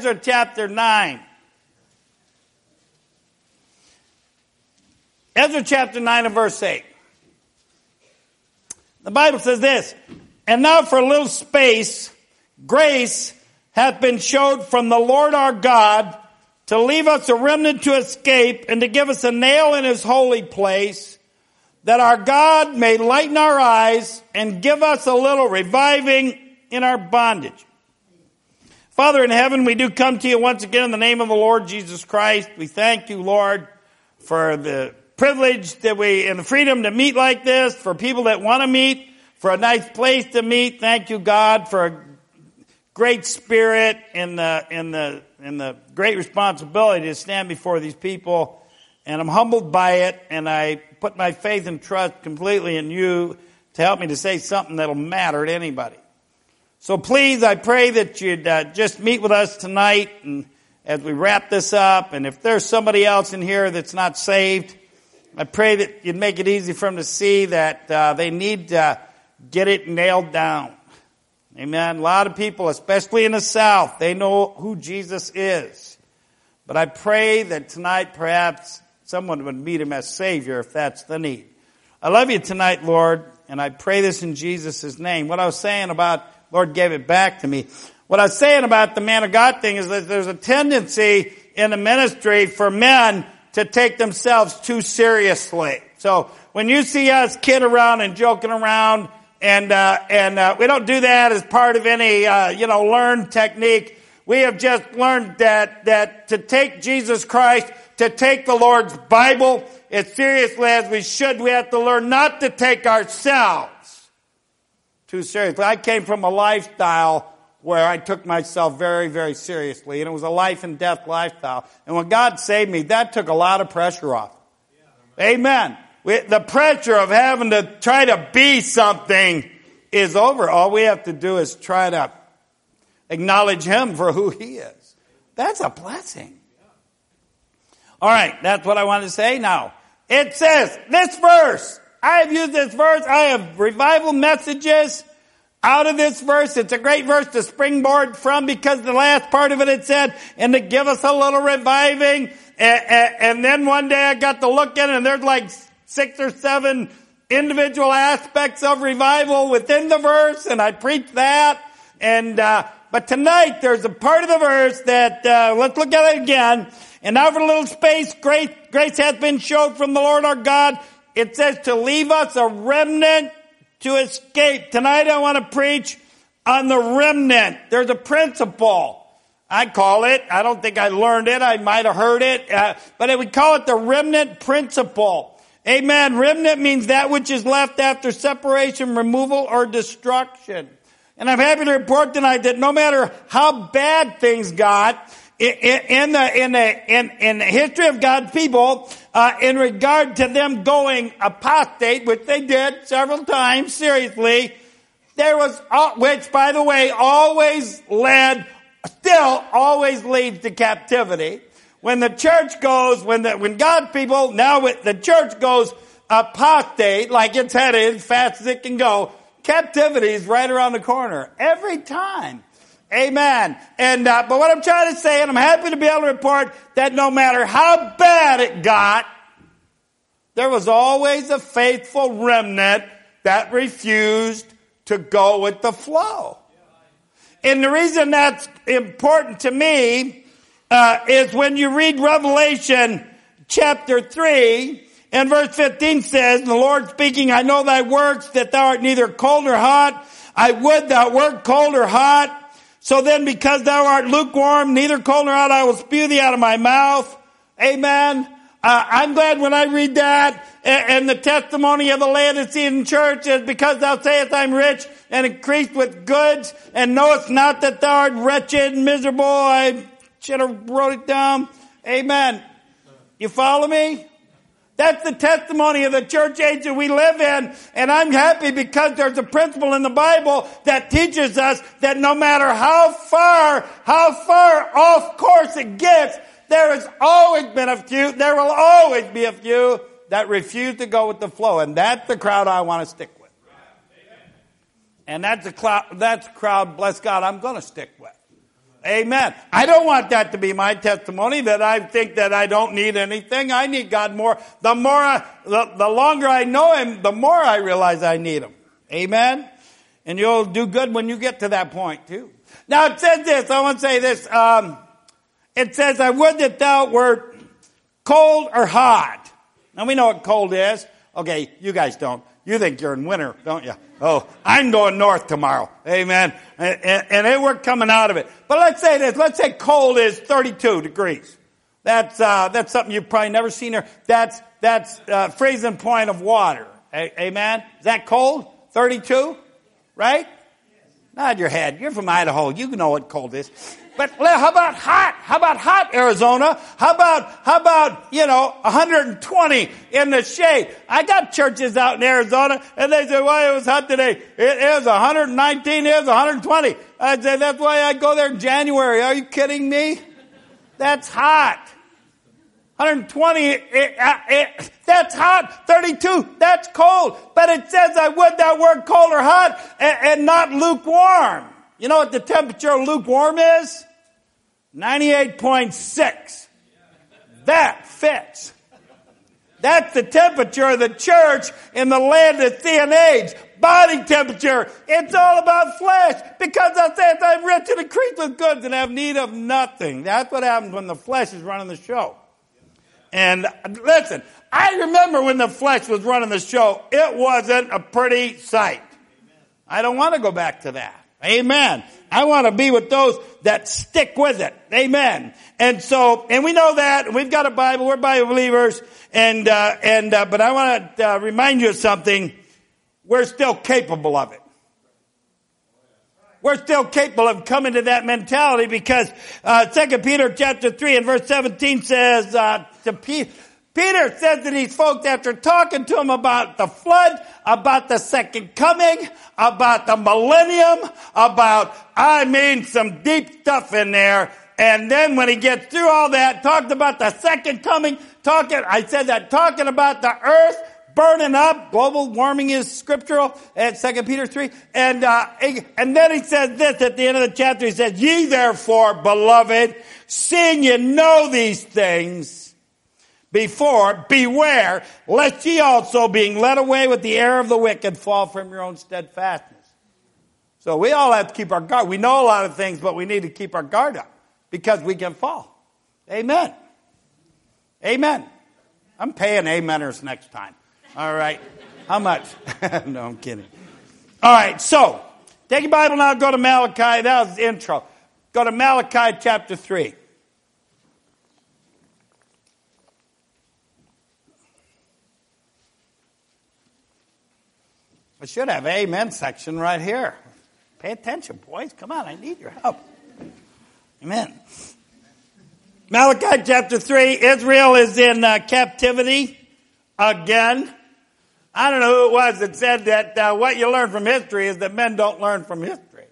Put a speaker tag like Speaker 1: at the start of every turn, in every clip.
Speaker 1: Ezra chapter 9. Ezra chapter 9 and verse 8. The Bible says this, and now for a little space, grace hath been showed from the Lord our God to leave us a remnant to escape and to give us a nail in his holy place, that our God may lighten our eyes and give us a little reviving in our bondage. Father in heaven, we do come to you once again in the name of the Lord Jesus Christ. We thank you, Lord, for the privilege that we, and the freedom to meet like this, for people that want to meet, for a nice place to meet. Thank you, God, for a great spirit and the, and the, and the great responsibility to stand before these people. And I'm humbled by it, and I put my faith and trust completely in you to help me to say something that'll matter to anybody. So please, I pray that you'd uh, just meet with us tonight and as we wrap this up. And if there's somebody else in here that's not saved, I pray that you'd make it easy for them to see that uh, they need to get it nailed down. Amen. A lot of people, especially in the South, they know who Jesus is. But I pray that tonight perhaps someone would meet him as Savior if that's the need. I love you tonight, Lord, and I pray this in Jesus' name. What I was saying about Lord gave it back to me. What I was saying about the man of God thing is that there's a tendency in the ministry for men to take themselves too seriously. So when you see us kid around and joking around, and uh, and uh, we don't do that as part of any uh, you know learned technique. We have just learned that that to take Jesus Christ, to take the Lord's Bible as seriously as we should, we have to learn not to take ourselves too seriously. I came from a lifestyle where I took myself very, very seriously, and it was a life and death lifestyle. And when God saved me, that took a lot of pressure off. Amen. We, the pressure of having to try to be something is over. All we have to do is try to acknowledge Him for who He is. That's a blessing. All right, that's what I wanted to say. Now, it says, this verse, I have used this verse. I have revival messages out of this verse. It's a great verse to springboard from because the last part of it it said, and to give us a little reviving. And, then one day I got to look it and there's like six or seven individual aspects of revival within the verse and I preached that. And, uh, but tonight there's a part of the verse that, uh, let's look at it again. And now for a little space, grace, grace has been showed from the Lord our God it says to leave us a remnant to escape. Tonight I want to preach on the remnant. There's a principle. I call it, I don't think I learned it, I might have heard it, uh, but we call it the remnant principle. Amen. Remnant means that which is left after separation, removal, or destruction. And I'm happy to report tonight that no matter how bad things got, in the in the in, in the history of God's people, uh, in regard to them going apostate, which they did several times, seriously, there was which, by the way, always led, still always leads to captivity. When the church goes, when the when God's people now the church goes apostate, like it's headed as fast as it can go, captivity is right around the corner every time. Amen. And uh, but what I'm trying to say, and I'm happy to be able to report that no matter how bad it got, there was always a faithful remnant that refused to go with the flow. And the reason that's important to me uh, is when you read Revelation chapter three. And verse 15 says, the Lord speaking, I know thy works, that thou art neither cold nor hot. I would thou wert cold or hot. So then because thou art lukewarm, neither cold nor hot, I will spew thee out of my mouth. Amen. Uh, I'm glad when I read that and, and the testimony of the Laodicean church is because thou sayest I'm rich and increased with goods and knowest not that thou art wretched and miserable. I should have wrote it down. Amen. You follow me? That's the testimony of the church age that we live in. And I'm happy because there's a principle in the Bible that teaches us that no matter how far, how far off course it gets, there has always been a few, there will always be a few that refuse to go with the flow. And that's the crowd I want to stick with. And that's a crowd, that's a crowd, bless God, I'm going to stick with. Amen. I don't want that to be my testimony that I think that I don't need anything. I need God more. The more I, the, the longer I know Him, the more I realize I need Him. Amen. And you'll do good when you get to that point too. Now it says this, I want to say this, um, it says, I would that thou wert cold or hot. Now we know what cold is. Okay, you guys don't. You think you're in winter, don't you? Oh, I'm going north tomorrow. Amen. And, and, and we're coming out of it. But let's say this. Let's say cold is 32 degrees. That's, uh, that's something you've probably never seen here. That's, that's, uh, freezing point of water. A- amen. Is that cold? 32? Right? Nod your head. You're from Idaho. You know what cold is. But how about hot? How about hot Arizona? How about, how about, you know, 120 in the shade? I got churches out in Arizona and they say, well, it was hot today. It is 119, it is 120. I say, that's why I go there in January. Are you kidding me? That's hot. 120, it, it, that's hot. 32, that's cold. But it says I would that word cold or hot and, and not lukewarm. You know what the temperature of lukewarm is? 98.6. That fits. That's the temperature of the church in the Laodicean age. Body temperature. It's all about flesh. Because I said I'm rich and increased with goods and have need of nothing. That's what happens when the flesh is running the show. And listen, I remember when the flesh was running the show, it wasn't a pretty sight. I don't want to go back to that. Amen. I want to be with those that stick with it. Amen. And so, and we know that we've got a Bible. We're Bible believers. And, uh, and, uh, but I want to uh, remind you of something. We're still capable of it. We're still capable of coming to that mentality because, uh, 2 Peter chapter 3 and verse 17 says, uh, to Peter, Peter says to these folks after talking to them about the flood, about the second coming, about the millennium, about, I mean, some deep stuff in there. And then when he gets through all that, talked about the second coming, talking, I said that, talking about the earth burning up. Global warming is scriptural at 2 Peter 3. And, uh, and then he says this at the end of the chapter. He says, ye therefore, beloved, seeing you know these things, before, beware, lest ye also, being led away with the air of the wicked, fall from your own steadfastness. So we all have to keep our guard. We know a lot of things, but we need to keep our guard up because we can fall. Amen. Amen. I'm paying ameners next time. All right. How much? no, I'm kidding. All right. So take your Bible now. Go to Malachi. That was the intro. Go to Malachi chapter 3. I should have amen section right here. Pay attention, boys. Come on, I need your help. Amen. Malachi chapter 3, Israel is in uh, captivity again. I don't know who it was that said that uh, what you learn from history is that men don't learn from history.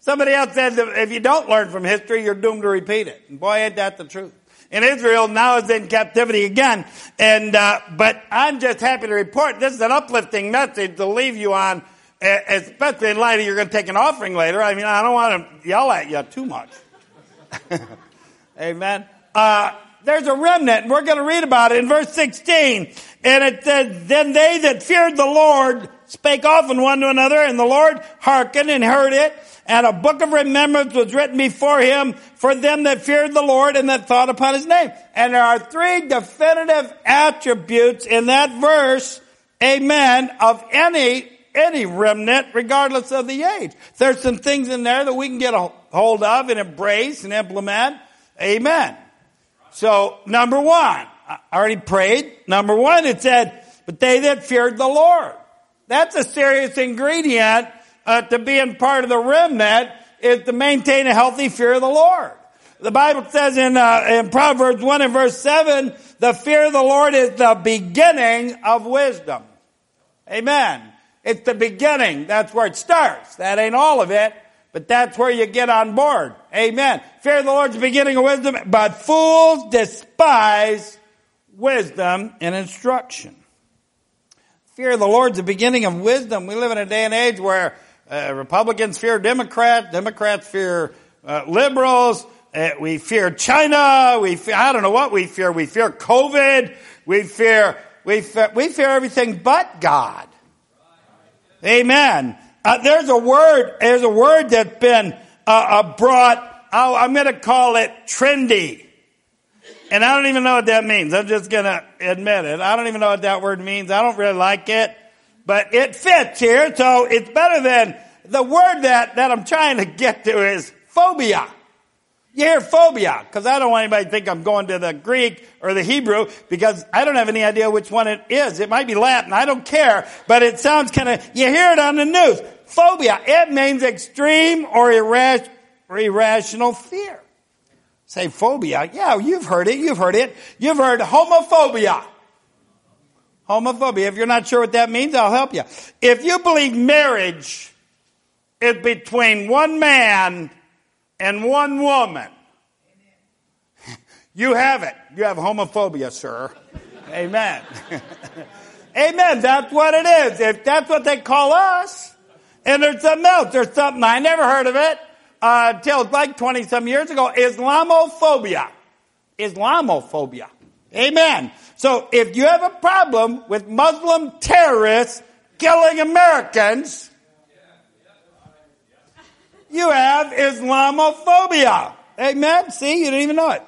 Speaker 1: Somebody else said that if you don't learn from history, you're doomed to repeat it. And boy, ain't that the truth and Israel now is in captivity again. And uh, but I'm just happy to report this is an uplifting message to leave you on, especially in light of you're going to take an offering later. I mean, I don't want to yell at you too much. Amen. Uh, there's a remnant, and we're going to read about it in verse 16. And it says, Then they that feared the Lord spake often one to another, and the Lord hearkened and heard it and a book of remembrance was written before him for them that feared the Lord and that thought upon his name. And there are three definitive attributes in that verse, amen, of any, any remnant, regardless of the age. There's some things in there that we can get a hold of and embrace and implement. Amen. So, number one, I already prayed. Number one, it said, but they that feared the Lord. That's a serious ingredient uh, to being part of the remnant is to maintain a healthy fear of the Lord. The Bible says in, uh, in Proverbs 1 and verse 7, the fear of the Lord is the beginning of wisdom. Amen. It's the beginning. That's where it starts. That ain't all of it, but that's where you get on board. Amen. Fear of the Lord is the beginning of wisdom, but fools despise wisdom and instruction. Fear of the Lord is the beginning of wisdom. We live in a day and age where uh, Republicans fear Democrats. Democrats fear uh, liberals. Uh, we fear China. We fear, I don't know what we fear. We fear COVID. We fear, we fear, we fear everything but God. Amen. Uh, there's a word, there's a word that's been uh, uh brought, I'm going to call it trendy. And I don't even know what that means. I'm just going to admit it. I don't even know what that word means. I don't really like it, but it fits here. So it's better than the word that, that I'm trying to get to is phobia. You hear phobia, because I don't want anybody to think I'm going to the Greek or the Hebrew, because I don't have any idea which one it is. It might be Latin, I don't care, but it sounds kind of, you hear it on the news. Phobia, it means extreme or irrational fear. Say phobia. Yeah, you've heard it. You've heard it. You've heard homophobia. Homophobia. If you're not sure what that means, I'll help you. If you believe marriage is between one man and one woman, you have it. You have homophobia, sir. Amen. Amen. That's what it is. If that's what they call us, and there's something else. There's something I never heard of it uh, like 20 some years ago, Islamophobia. Islamophobia. Amen. So if you have a problem with Muslim terrorists killing Americans, you have Islamophobia. Amen. See, you didn't even know it.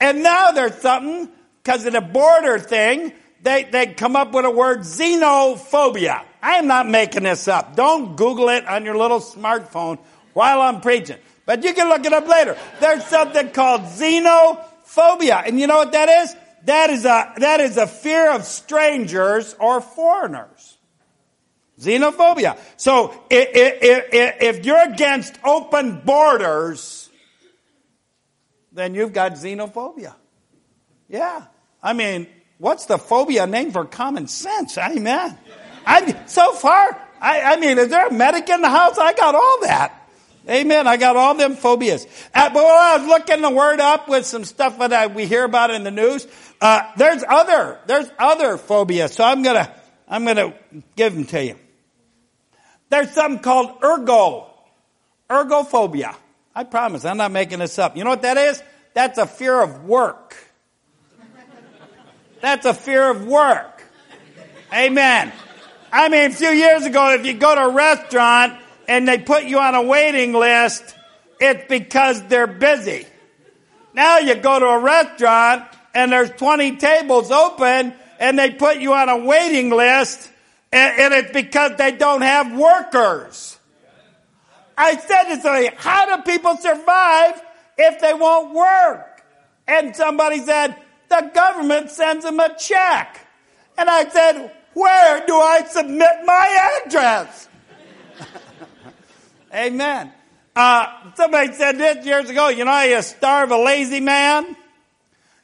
Speaker 1: And now there's something, because of the border thing, they, they come up with a word xenophobia. I am not making this up. Don't Google it on your little smartphone while I'm preaching. But you can look it up later. There's something called xenophobia. And you know what that is? That is a, that is a fear of strangers or foreigners. Xenophobia. So if, if, if you're against open borders, then you've got xenophobia. Yeah. I mean, what's the phobia name for common sense? Amen. I, so far, I, I mean, is there a medic in the house? I got all that. Amen. I got all them phobias. Uh, but while I was looking the word up with some stuff that I, we hear about in the news, uh, there's other, there's other phobias. So I'm gonna, I'm gonna give them to you. There's something called ergo, ergophobia. I promise, I'm not making this up. You know what that is? That's a fear of work. That's a fear of work. Amen. I mean, a few years ago, if you go to a restaurant and they put you on a waiting list, it's because they're busy. Now you go to a restaurant and there's 20 tables open and they put you on a waiting list and, and it's because they don't have workers. I said to somebody, how do people survive if they won't work? And somebody said, the government sends them a check. And I said, where do I submit my address? Amen. Uh, somebody said this years ago, you know how you starve a lazy man?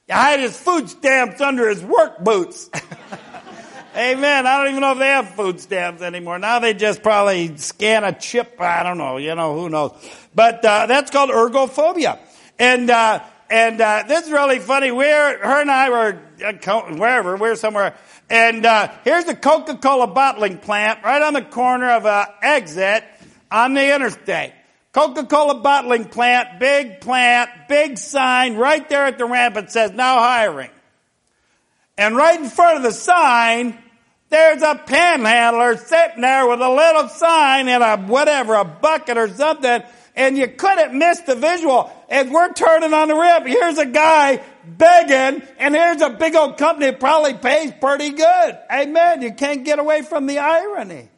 Speaker 1: You hide his food stamps under his work boots. Amen. I don't even know if they have food stamps anymore. Now they just probably scan a chip. I don't know. You know, who knows? But, uh, that's called ergophobia. And, uh, and, uh, this is really funny. We're, her and I were, uh, wherever, we we're somewhere. And, uh, here's a Coca-Cola bottling plant right on the corner of a exit on the interstate. Coca-Cola bottling plant, big plant, big sign right there at the ramp. It says now hiring. And right in front of the sign, there's a panhandler sitting there with a little sign and a whatever, a bucket or something. And you couldn't miss the visual. As we're turning on the ramp, here's a guy begging, and here's a big old company that probably pays pretty good. Amen. You can't get away from the irony.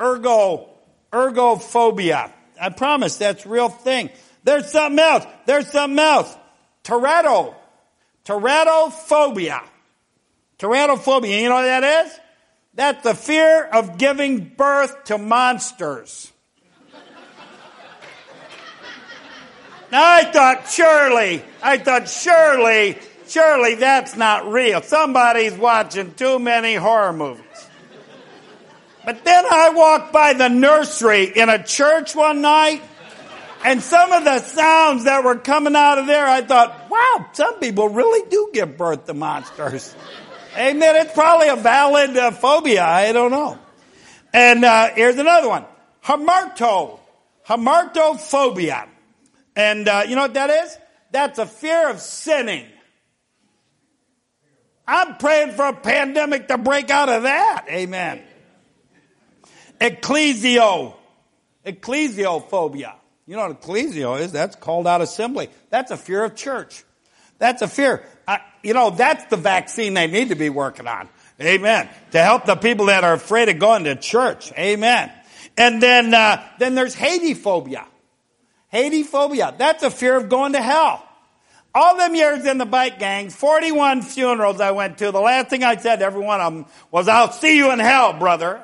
Speaker 1: Ergo ergophobia. I promise that's real thing. There's something else. There's something else. Teratto. Teratophobia. Teratophobia. You know what that is? That's the fear of giving birth to monsters. now I thought surely, I thought surely, surely that's not real. Somebody's watching too many horror movies. But then I walked by the nursery in a church one night and some of the sounds that were coming out of there, I thought, wow, some people really do give birth to monsters. Amen. It's probably a valid uh, phobia. I don't know. And uh, here's another one. Hamarto. Hamartophobia. And uh, you know what that is? That's a fear of sinning. I'm praying for a pandemic to break out of that. Amen. Ecclesio. Ecclesiophobia. You know what ecclesio is? That's called out assembly. That's a fear of church. That's a fear. I, you know, that's the vaccine they need to be working on. Amen. To help the people that are afraid of going to church. Amen. And then, uh, then there's hadephobia. Hadephobia. That's a fear of going to hell. All them years in the bike gang, 41 funerals I went to, the last thing I said to every one of them was, I'll see you in hell, brother.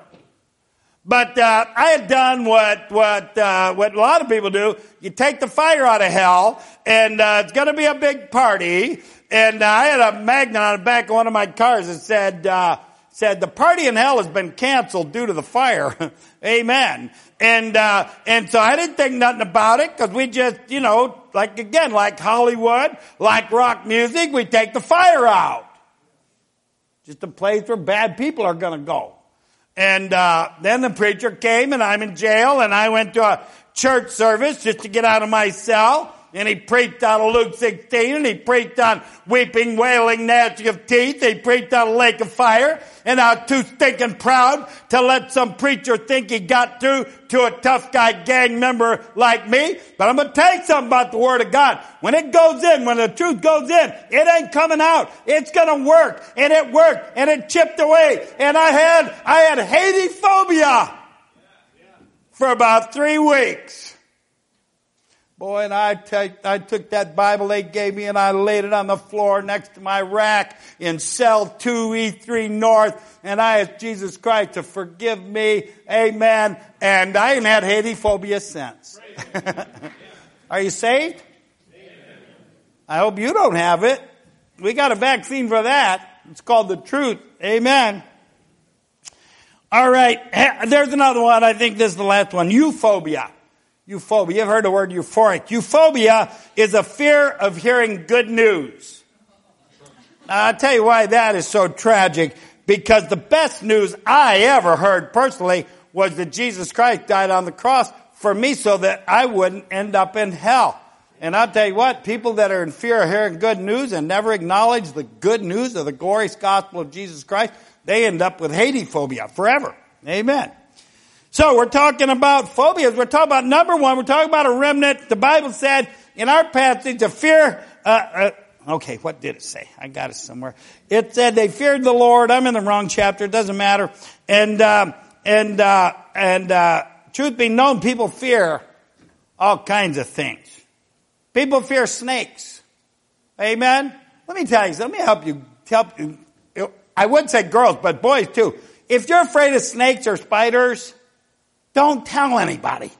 Speaker 1: But uh, I had done what what uh, what a lot of people do. You take the fire out of hell, and uh, it's going to be a big party. And uh, I had a magnet on the back of one of my cars that said uh, said the party in hell has been canceled due to the fire. Amen. And uh, and so I didn't think nothing about it because we just you know like again like Hollywood, like rock music, we take the fire out. Just a place where bad people are going to go. And uh, then the preacher came, and I'm in jail, and I went to a church service just to get out of my cell. And he preached out of Luke 16, and he preached on weeping, wailing, gnashing of teeth. He preached on a lake of fire. And I was too stinking proud to let some preacher think he got through to a tough guy gang member like me. But I'm going to tell you something about the Word of God. When it goes in, when the truth goes in, it ain't coming out. It's going to work. And it worked. And it chipped away. And I had, I had hadephobia for about three weeks. Boy, and I, took that Bible they gave me and I laid it on the floor next to my rack in cell 2E3 North and I asked Jesus Christ to forgive me. Amen. And I ain't had hadephobia since. Are you saved? I hope you don't have it. We got a vaccine for that. It's called the truth. Amen. All right. There's another one. I think this is the last one. Euphobia. Euphobia. You've heard the word euphoric. Euphobia is a fear of hearing good news. Now, I'll tell you why that is so tragic. Because the best news I ever heard personally was that Jesus Christ died on the cross for me so that I wouldn't end up in hell. And I'll tell you what, people that are in fear of hearing good news and never acknowledge the good news of the glorious gospel of Jesus Christ, they end up with hadephobia forever. Amen. So we're talking about phobias. We're talking about number one. We're talking about a remnant. The Bible said in our passage, a fear. Uh, uh, okay, what did it say? I got it somewhere. It said they feared the Lord. I'm in the wrong chapter. It doesn't matter. And uh, and uh, and uh, truth be known, people fear all kinds of things. People fear snakes. Amen. Let me tell you. Let me help you. Help you. I would say girls, but boys too. If you're afraid of snakes or spiders, don't tell anybody.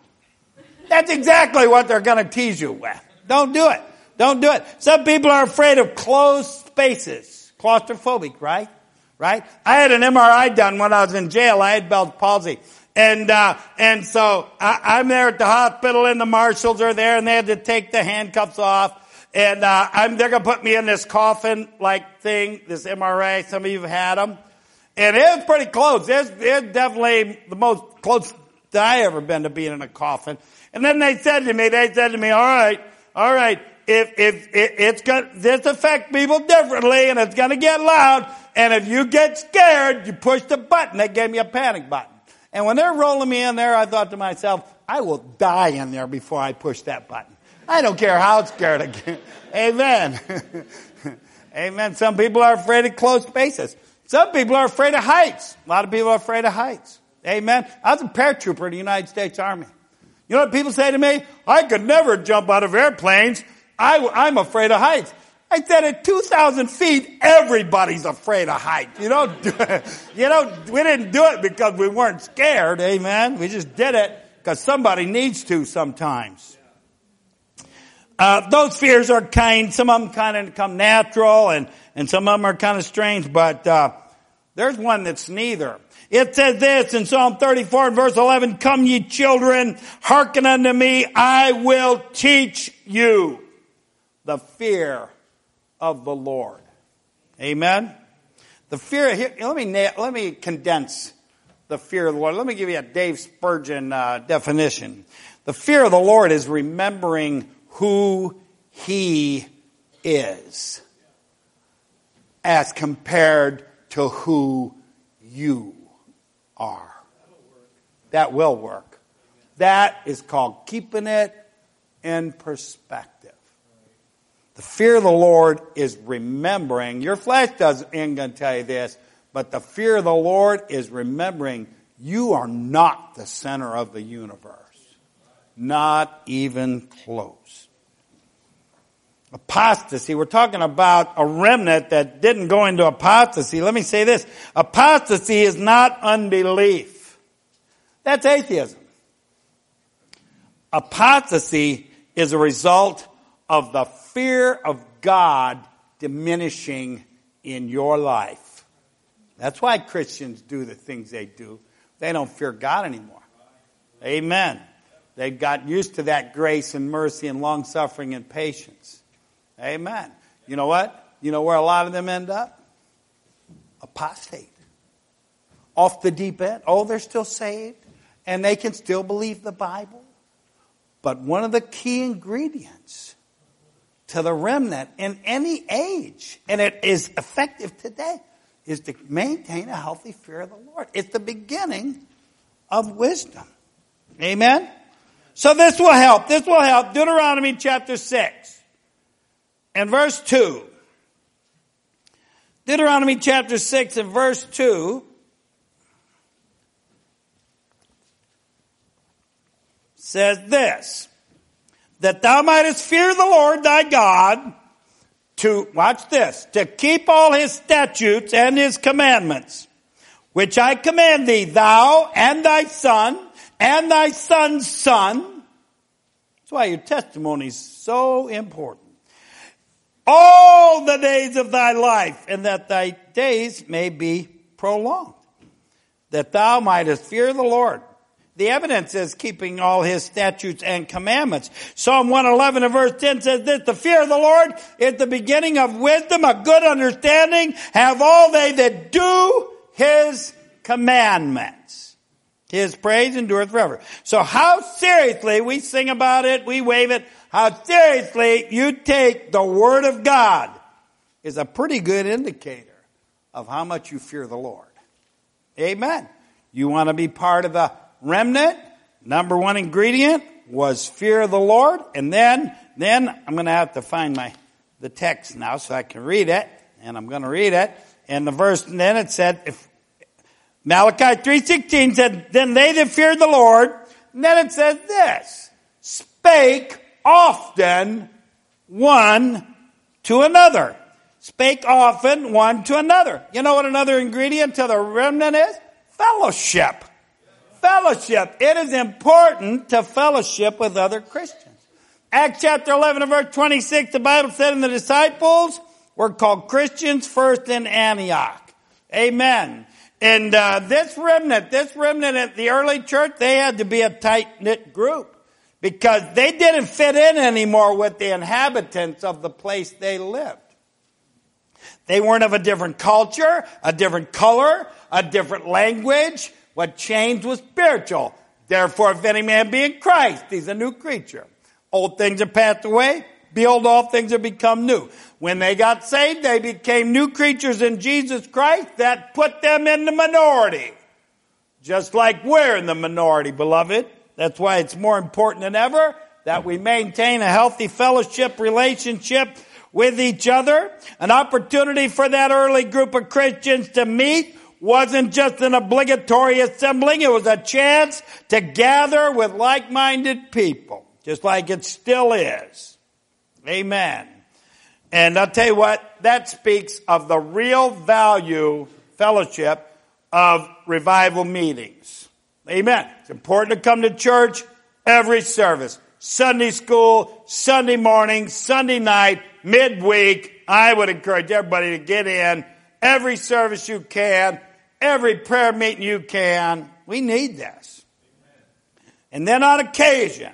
Speaker 1: That's exactly what they're going to tease you with. Don't do it. Don't do it. Some people are afraid of closed spaces. Claustrophobic, right? Right? I had an MRI done when I was in jail. I had Bell's palsy. And, uh, and so I, am there at the hospital and the marshals are there and they had to take the handcuffs off. And, uh, I'm, they're going to put me in this coffin like thing, this MRI. Some of you have had them. And it was pretty close. It's, it's definitely the most close I ever been to being in a coffin. And then they said to me, they said to me, all right, all right, if, if, if it's going this affect people differently and it's going to get loud. And if you get scared, you push the button. They gave me a panic button. And when they're rolling me in there, I thought to myself, I will die in there before I push that button. I don't care how scared I get. Amen. Amen. Some people are afraid of closed spaces. Some people are afraid of heights. A lot of people are afraid of heights. Amen. I was a paratrooper in the United States Army. You know what people say to me? I could never jump out of airplanes. I, am afraid of heights. I said at 2,000 feet, everybody's afraid of heights. You know, you know, we didn't do it because we weren't scared. Amen. We just did it because somebody needs to sometimes. Uh, those fears are kind, some of them kind of come natural and, and some of them are kind of strange, but, uh, there's one that's neither. It says this in Psalm 34 and verse 11, Come ye children, hearken unto me, I will teach you the fear of the Lord. Amen? The fear, here, let me, let me condense the fear of the Lord. Let me give you a Dave Spurgeon uh, definition. The fear of the Lord is remembering who he is as compared to who you are. That will work. That is called keeping it in perspective. The fear of the Lord is remembering. Your flesh doesn't ain't gonna tell you this, but the fear of the Lord is remembering you are not the center of the universe. Not even close. Apostasy. We're talking about a remnant that didn't go into apostasy. Let me say this. Apostasy is not unbelief. That's atheism. Apostasy is a result of the fear of God diminishing in your life. That's why Christians do the things they do. They don't fear God anymore. Amen. They've got used to that grace and mercy and long suffering and patience. Amen. You know what? You know where a lot of them end up? Apostate. Off the deep end. Oh, they're still saved and they can still believe the Bible. But one of the key ingredients to the remnant in any age, and it is effective today, is to maintain a healthy fear of the Lord. It's the beginning of wisdom. Amen? So this will help. This will help. Deuteronomy chapter 6 and verse 2. Deuteronomy chapter 6 and verse 2 says this, that thou mightest fear the Lord thy God to, watch this, to keep all his statutes and his commandments, which I command thee, thou and thy son and thy son's son. That's why your testimony is so important. All the days of thy life, and that thy days may be prolonged, that thou mightest fear the Lord the evidence is keeping all his statutes and commandments. Psalm 111 and verse 10 says this, the fear of the Lord is the beginning of wisdom, a good understanding, have all they that do his commandments. His praise endureth forever. So how seriously, we sing about it, we wave it, how seriously you take the word of God is a pretty good indicator of how much you fear the Lord. Amen. You want to be part of the remnant, number one ingredient was fear of the Lord. And then, then I'm going to have to find my, the text now so I can read it. And I'm going to read it. And the verse, and then it said, if Malachi 3.16 said, then they that feared the Lord, and then it says this, spake often one to another. Spake often one to another. You know what another ingredient to the remnant is? Fellowship fellowship. It is important to fellowship with other Christians. Acts chapter 11 and verse 26, the Bible said, and the disciples were called Christians first in Antioch. Amen. And uh, this remnant, this remnant at the early church, they had to be a tight knit group because they didn't fit in anymore with the inhabitants of the place they lived. They weren't of a different culture, a different color, a different language. What changed was spiritual. Therefore, if any man be in Christ, he's a new creature. Old things are passed away. Behold, all things are become new. When they got saved, they became new creatures in Jesus Christ. That put them in the minority. Just like we're in the minority, beloved. That's why it's more important than ever that we maintain a healthy fellowship relationship with each other. An opportunity for that early group of Christians to meet wasn't just an obligatory assembling, it was a chance to gather with like-minded people, just like it still is. Amen. And I'll tell you what, that speaks of the real value, fellowship, of revival meetings. Amen. It's important to come to church every service. Sunday school, Sunday morning, Sunday night, midweek. I would encourage everybody to get in every service you can every prayer meeting you can. We need this. And then on occasion,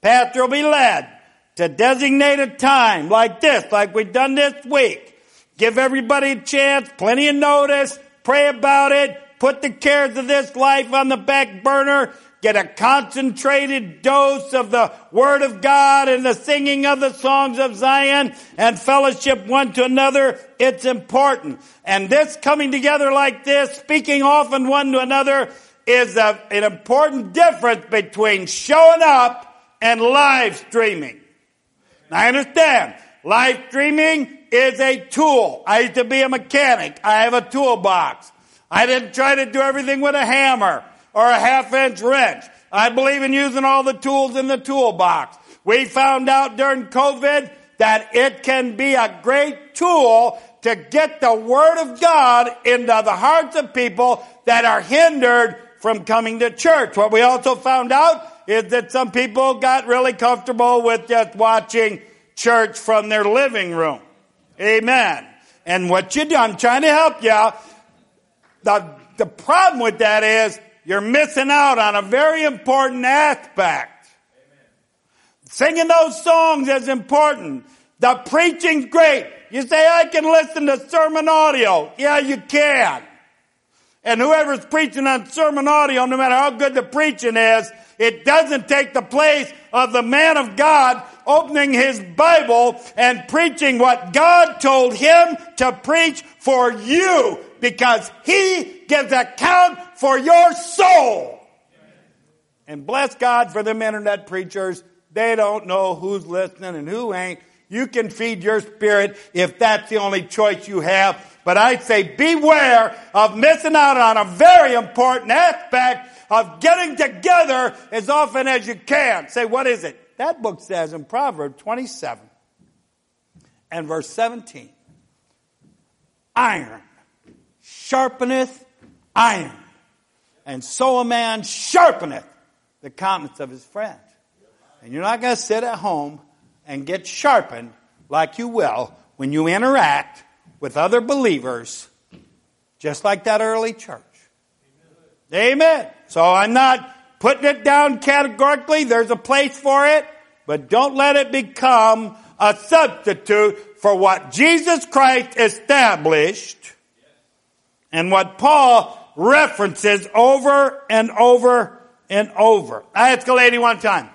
Speaker 1: pastor will be led to designate a time like this, like we've done this week. Give everybody a chance, plenty of notice, pray about it, put the cares of this life on the back burner, get a concentrated dose of the Word of God and the singing of the songs of Zion and fellowship one to another. It's important. And this coming together like this, speaking often one to another, is a, an important difference between showing up and live streaming. Now I understand. Live streaming is a tool. I used to be a mechanic. I have a toolbox. I didn't try to do everything with a hammer or a half inch wrench. I believe in using all the tools in the toolbox. We found out during COVID that it can be a great tool to get the Word of God into the hearts of people that are hindered from coming to church. What we also found out is that some people got really comfortable with just watching church from their living room. Amen. And what you do, I'm trying to help you. The, the problem with that is you're missing out on a very important aspect. Amen. Singing those songs is important. The preaching's great. You say, I can listen to sermon audio. Yeah, you can. And whoever's preaching on sermon audio, no matter how good the preaching is, it doesn't take the place of the man of God opening his Bible and preaching what God told him to preach for you because he gives account for your soul. And bless God for them internet preachers. They don't know who's listening and who ain't. You can feed your spirit if that's the only choice you have. But I'd say beware of missing out on a very important aspect of getting together as often as you can. Say, what is it? That book says in Proverbs 27 and verse 17, iron sharpeneth iron. And so a man sharpeneth the countenance of his friend. And you're not going to sit at home and get sharpened like you will when you interact with other believers, just like that early church. Amen. So I'm not putting it down categorically. There's a place for it, but don't let it become a substitute for what Jesus Christ established and what Paul references over and over and over. I asked a lady one time,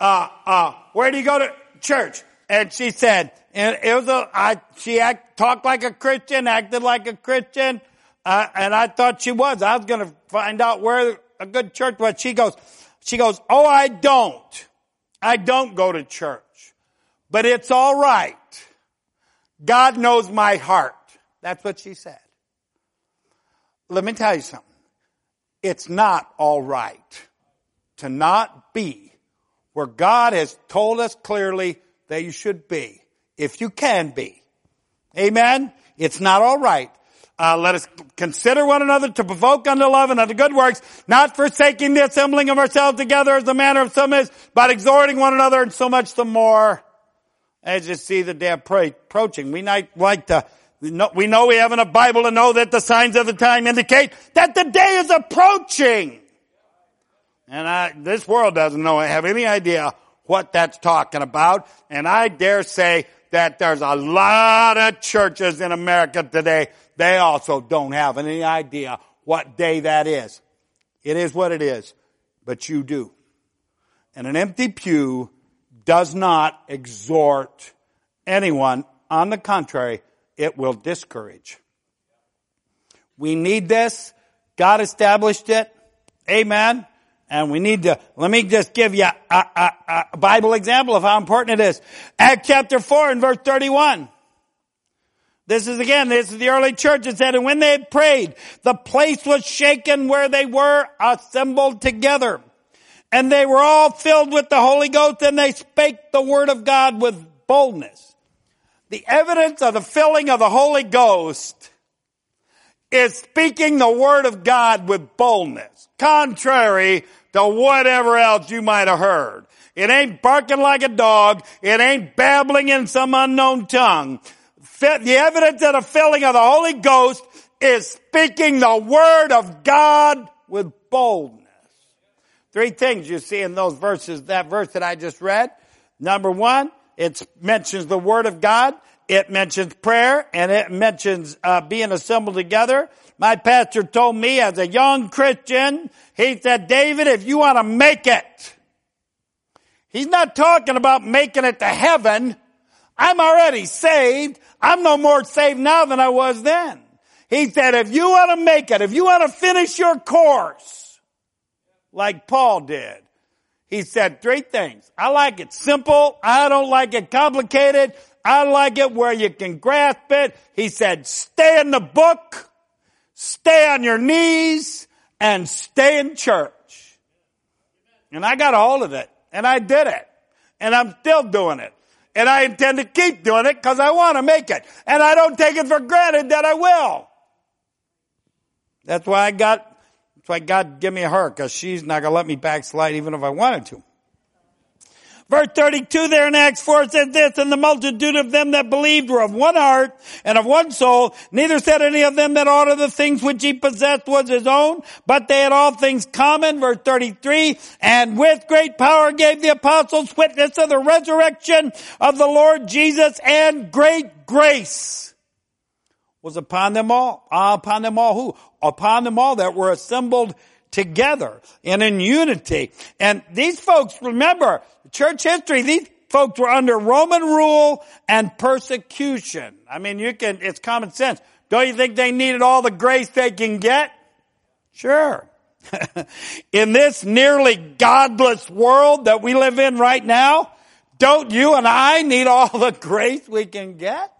Speaker 1: uh, uh, where do you go to church? And she said, and it was a, I, she act, talked like a Christian, acted like a Christian, uh, and I thought she was. I was going to find out where a good church was. She goes, she goes, oh, I don't. I don't go to church, but it's all right. God knows my heart. That's what she said. Let me tell you something. It's not all right to not be where God has told us clearly that you should be, if you can be. Amen? It's not all right. Uh, let us consider one another to provoke unto love and unto good works, not forsaking the assembling of ourselves together as the manner of some is, but exhorting one another and so much the more as you see the day approaching. We might like to we know, we have in a Bible to know that the signs of the time indicate that the day is approaching. And I, this world doesn't know, have any idea what that's talking about. And I dare say that there's a lot of churches in America today. They also don't have any idea what day that is. It is what it is, but you do. And an empty pew does not exhort anyone. On the contrary, it will discourage. We need this. God established it. Amen. And we need to, let me just give you a, a, a, Bible example of how important it is. Act chapter 4 and verse 31. This is again, this is the early church. It said, and when they prayed, the place was shaken where they were assembled together. And they were all filled with the Holy Ghost and they spake the word of God with boldness. The evidence of the filling of the Holy Ghost is speaking the Word of God with boldness, contrary to whatever else you might have heard. It ain't barking like a dog. It ain't babbling in some unknown tongue. The evidence of the filling of the Holy Ghost is speaking the Word of God with boldness. Three things you see in those verses, that verse that I just read. Number one, it mentions the Word of God. it mentions prayer and it mentions uh, being assembled together. My pastor told me as a young Christian, he said, David, if you want to make it, he's not talking about making it to heaven. I'm already saved. I'm no more saved now than I was then. He said, if you want to make it, if you want to finish your course, like Paul did, he said three things. I like it simple. I don't like it complicated. I like it where you can grasp it. He said, stay in the book, stay on your knees, and stay in church. And I got a hold of it, and I did it, and I'm still doing it. And I intend to keep doing it because I want to make it. And I don't take it for granted that I will. That's why I got, that's why God give me her because she's not going to let me backslide even if I wanted to. Verse 32 there in Acts 4 says this, and the multitude of them that believed were of one heart and of one soul. Neither said any of them that aught of the things which he possessed was his own, but they had all things common. Verse 33, and with great power gave the apostles witness of the resurrection of the Lord Jesus and great grace was upon them all. Upon them all who? Upon them all that were assembled together and in unity. And these folks, remember, church history, these folks were under Roman rule and persecution. I mean, you can, it's common sense. Don't you think they needed all the grace they can get? Sure. in this nearly godless world that we live in right now, don't you and I need all the grace we can get?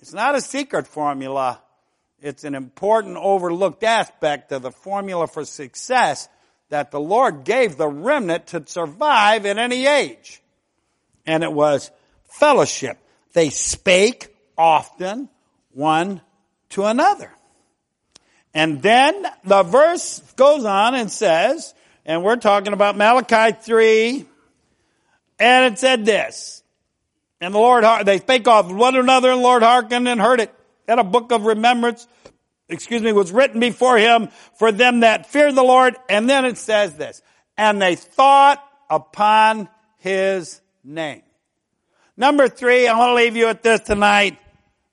Speaker 1: It's not a secret formula. It's an important overlooked aspect of the formula for success that the Lord gave the remnant to survive in any age. And it was fellowship. They spake often one to another. And then the verse goes on and says, and we're talking about Malachi 3, and it said this, and the Lord, they spake of one another, and the Lord hearkened and heard it had a book of remembrance, excuse me, was written before him for them that fear the Lord. And then it says this, and they thought upon his name. Number three, I want to leave you with this tonight.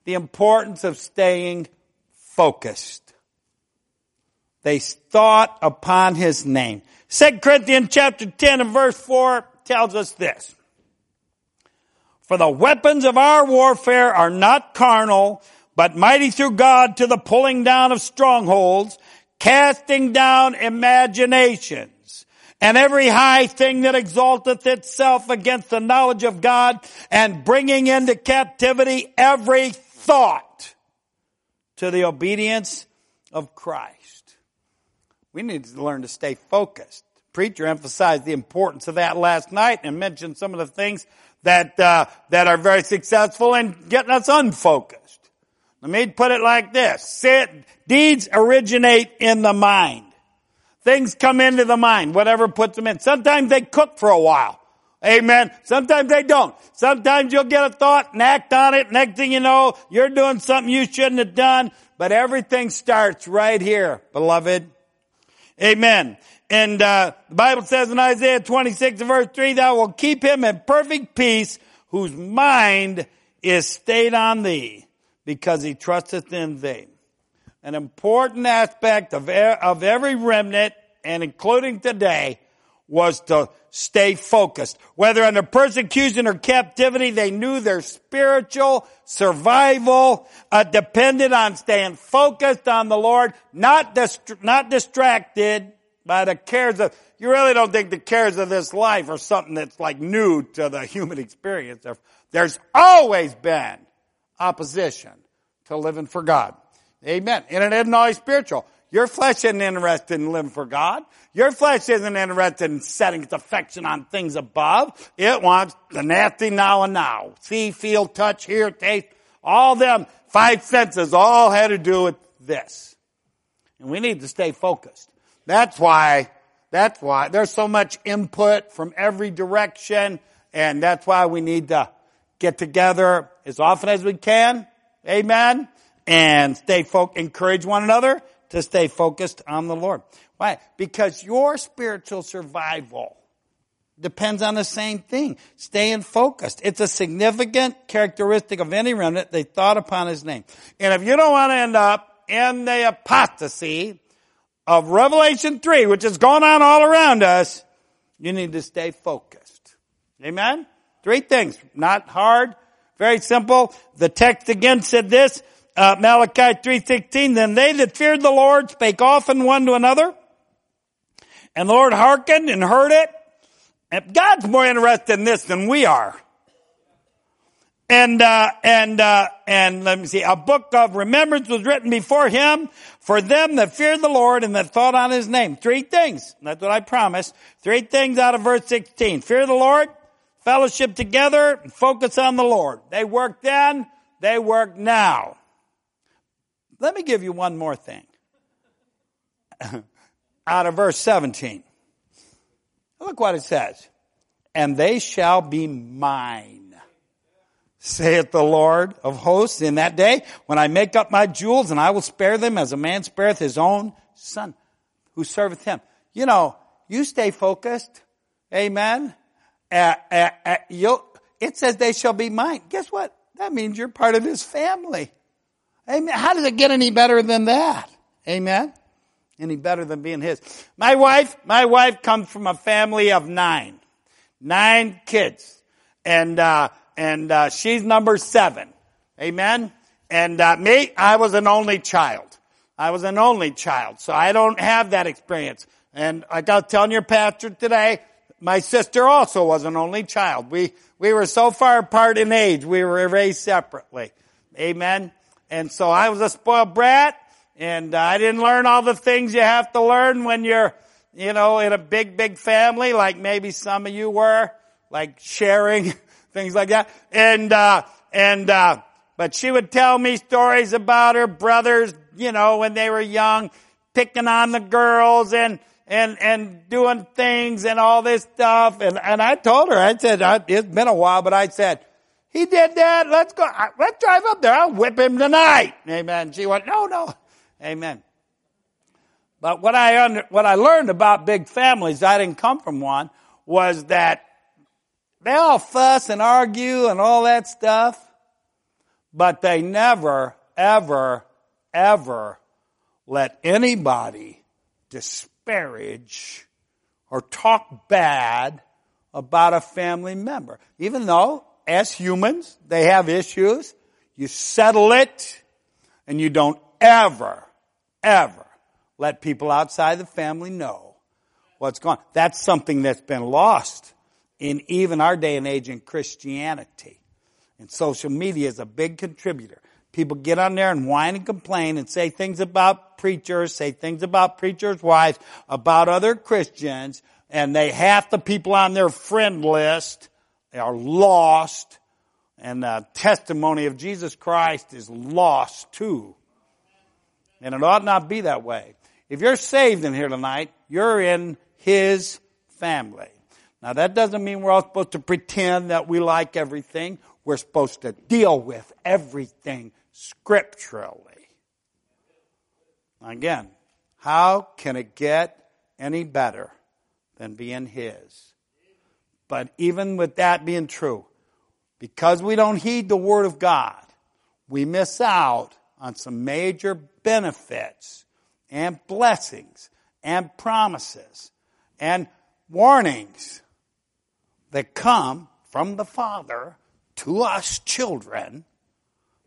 Speaker 1: The importance of staying focused. They thought upon his name. 2 Corinthians chapter 10 and verse 4 tells us this. For the weapons of our warfare are not carnal, but mighty through God to the pulling down of strongholds, casting down imaginations, and every high thing that exalteth itself against the knowledge of God, and bringing into captivity every thought to the obedience of Christ. We need to learn to stay focused. Preacher emphasized the importance of that last night and mentioned some of the things that uh, that are very successful in getting us unfocused. Let me put it like this. Deeds originate in the mind. Things come into the mind, whatever puts them in. Sometimes they cook for a while. Amen. Sometimes they don't. Sometimes you'll get a thought and act on it. Next thing you know, you're doing something you shouldn't have done. But everything starts right here, beloved. Amen. And uh, the Bible says in Isaiah 26 verse 3, Thou will keep him in perfect peace whose mind is stayed on thee because he trusteth in thee. An important aspect of, of every remnant, and including today, was to stay focused. Whether under persecution or captivity, they knew their spiritual survival uh, depended on staying focused on the Lord, not dist- not distracted by the cares of. You really don't think the cares of this life are something that's like new to the human experience. There's always been opposition to living for God. Amen. And it isn't always spiritual. Your flesh isn't interested in living for God. Your flesh isn't interested in setting its affection on things above. It wants the nasty now and now. See, feel, touch, hear, taste. All them five senses all had to do with this. And we need to stay focused. That's why, that's why there's so much input from every direction. And that's why we need to get together as often as we can. Amen. And stay focused, encourage one another to stay focused on the Lord. Why? Because your spiritual survival depends on the same thing. Staying focused. It's a significant characteristic of any remnant. They thought upon his name. And if you don't want to end up in the apostasy of Revelation 3, which is going on all around us, you need to stay focused. Amen? Three things. Not hard. Very simple. The text again said this, uh, Malachi 3.16, Then they that feared the Lord spake often one to another, and the Lord hearkened and heard it. God's more interested in this than we are. And, uh, and, uh, and let me see, a book of remembrance was written before him for them that feared the Lord and that thought on his name. Three things. That's what I promised. Three things out of verse 16. Fear the Lord, fellowship together, and focus on the Lord. They work then, they work now. Let me give you one more thing. out of verse 17. Look what it says. And they shall be mine saith the Lord of hosts, in that day when I make up my jewels and I will spare them as a man spareth his own son who serveth him. You know, you stay focused. Amen. Uh, uh, uh, it says they shall be mine. Guess what? That means you're part of his family. Amen. How does it get any better than that? Amen. Any better than being his. My wife, my wife comes from a family of nine. Nine kids. And, uh, and uh, she's number seven. Amen. And uh, me, I was an only child. I was an only child, so I don't have that experience. And like I was telling your pastor today, my sister also was an only child. We we were so far apart in age, we were raised separately. Amen. And so I was a spoiled brat, and uh, I didn't learn all the things you have to learn when you're, you know, in a big, big family, like maybe some of you were, like sharing things like that. And, uh, and, uh, but she would tell me stories about her brothers, you know, when they were young, picking on the girls and, and, and doing things and all this stuff. And, and I told her, I said, it's been a while, but I said, he did that. Let's go. Let's drive up there. I'll whip him tonight. Amen. She went, no, no. Amen. But what I under, what I learned about big families, I didn't come from one, was that they all fuss and argue and all that stuff, but they never, ever, ever let anybody disparage or talk bad about a family member. Even though, as humans, they have issues, you settle it, and you don't ever, ever let people outside the family know what's going on. That's something that's been lost in even our day and age in Christianity. And social media is a big contributor. People get on there and whine and complain and say things about preachers, say things about preachers' wives, about other Christians, and they half the people on their friend list are lost, and the testimony of Jesus Christ is lost too. And it ought not be that way. If you're saved in here tonight, you're in His family. Now that doesn't mean we're all supposed to pretend that we like everything. We're supposed to deal with everything scripturally. Again, how can it get any better than being His? But even with that being true, because we don't heed the Word of God, we miss out on some major benefits and blessings and promises and warnings that come from the Father to us children.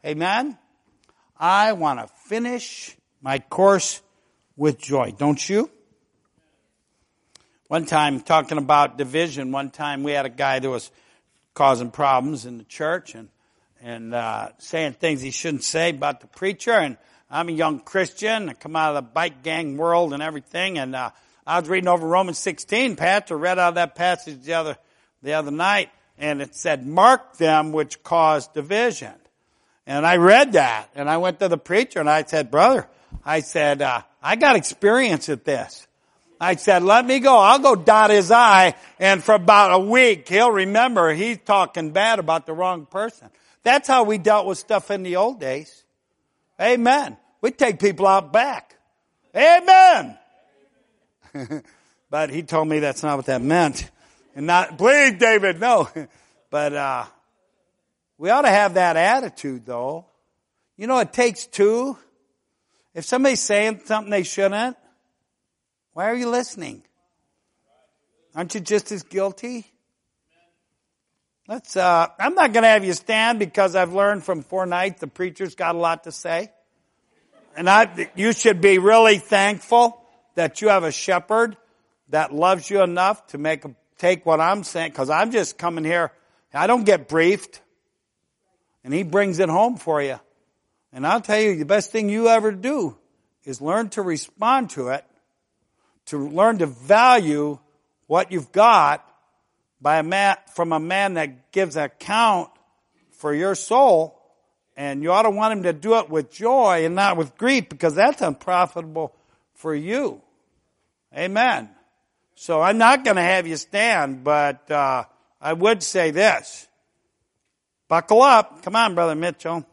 Speaker 1: Amen? I want to finish my course with joy. Don't you? One time, talking about division, one time we had a guy that was causing problems in the church and, and uh, saying things he shouldn't say about the preacher. And I'm a young Christian. I come out of the bike gang world and everything. And uh, I was reading over Romans 16. Pastor read out of that passage the other the other night and it said, mark them which cause division. And I read that and I went to the preacher and I said, brother, I said, uh, I got experience at this. I said, let me go. I'll go dot his I and for about a week he'll remember he's talking bad about the wrong person. That's how we dealt with stuff in the old days. Amen. We'd take people out back. Amen. but he told me that's not what that meant. And not, please, David, no. But, uh, we ought to have that attitude though. You know, it takes two. If somebody's saying something they shouldn't, why are you listening? Aren't you just as guilty? Let's, uh, I'm not going to have you stand because I've learned from four nights the preacher's got a lot to say. And I, you should be really thankful that you have a shepherd that loves you enough to make, take what I'm saying, cause I'm just coming here. I don't get briefed. And he brings it home for you. And I'll tell you, the best thing you ever do is learn to respond to it, to learn to value what you've got by a man, from a man that gives account for your soul. And you ought to want him to do it with joy and not with grief because that's unprofitable for you. Amen. So I'm not going to have you stand, but uh, I would say this. Buckle up. Come on, Brother Mitchell.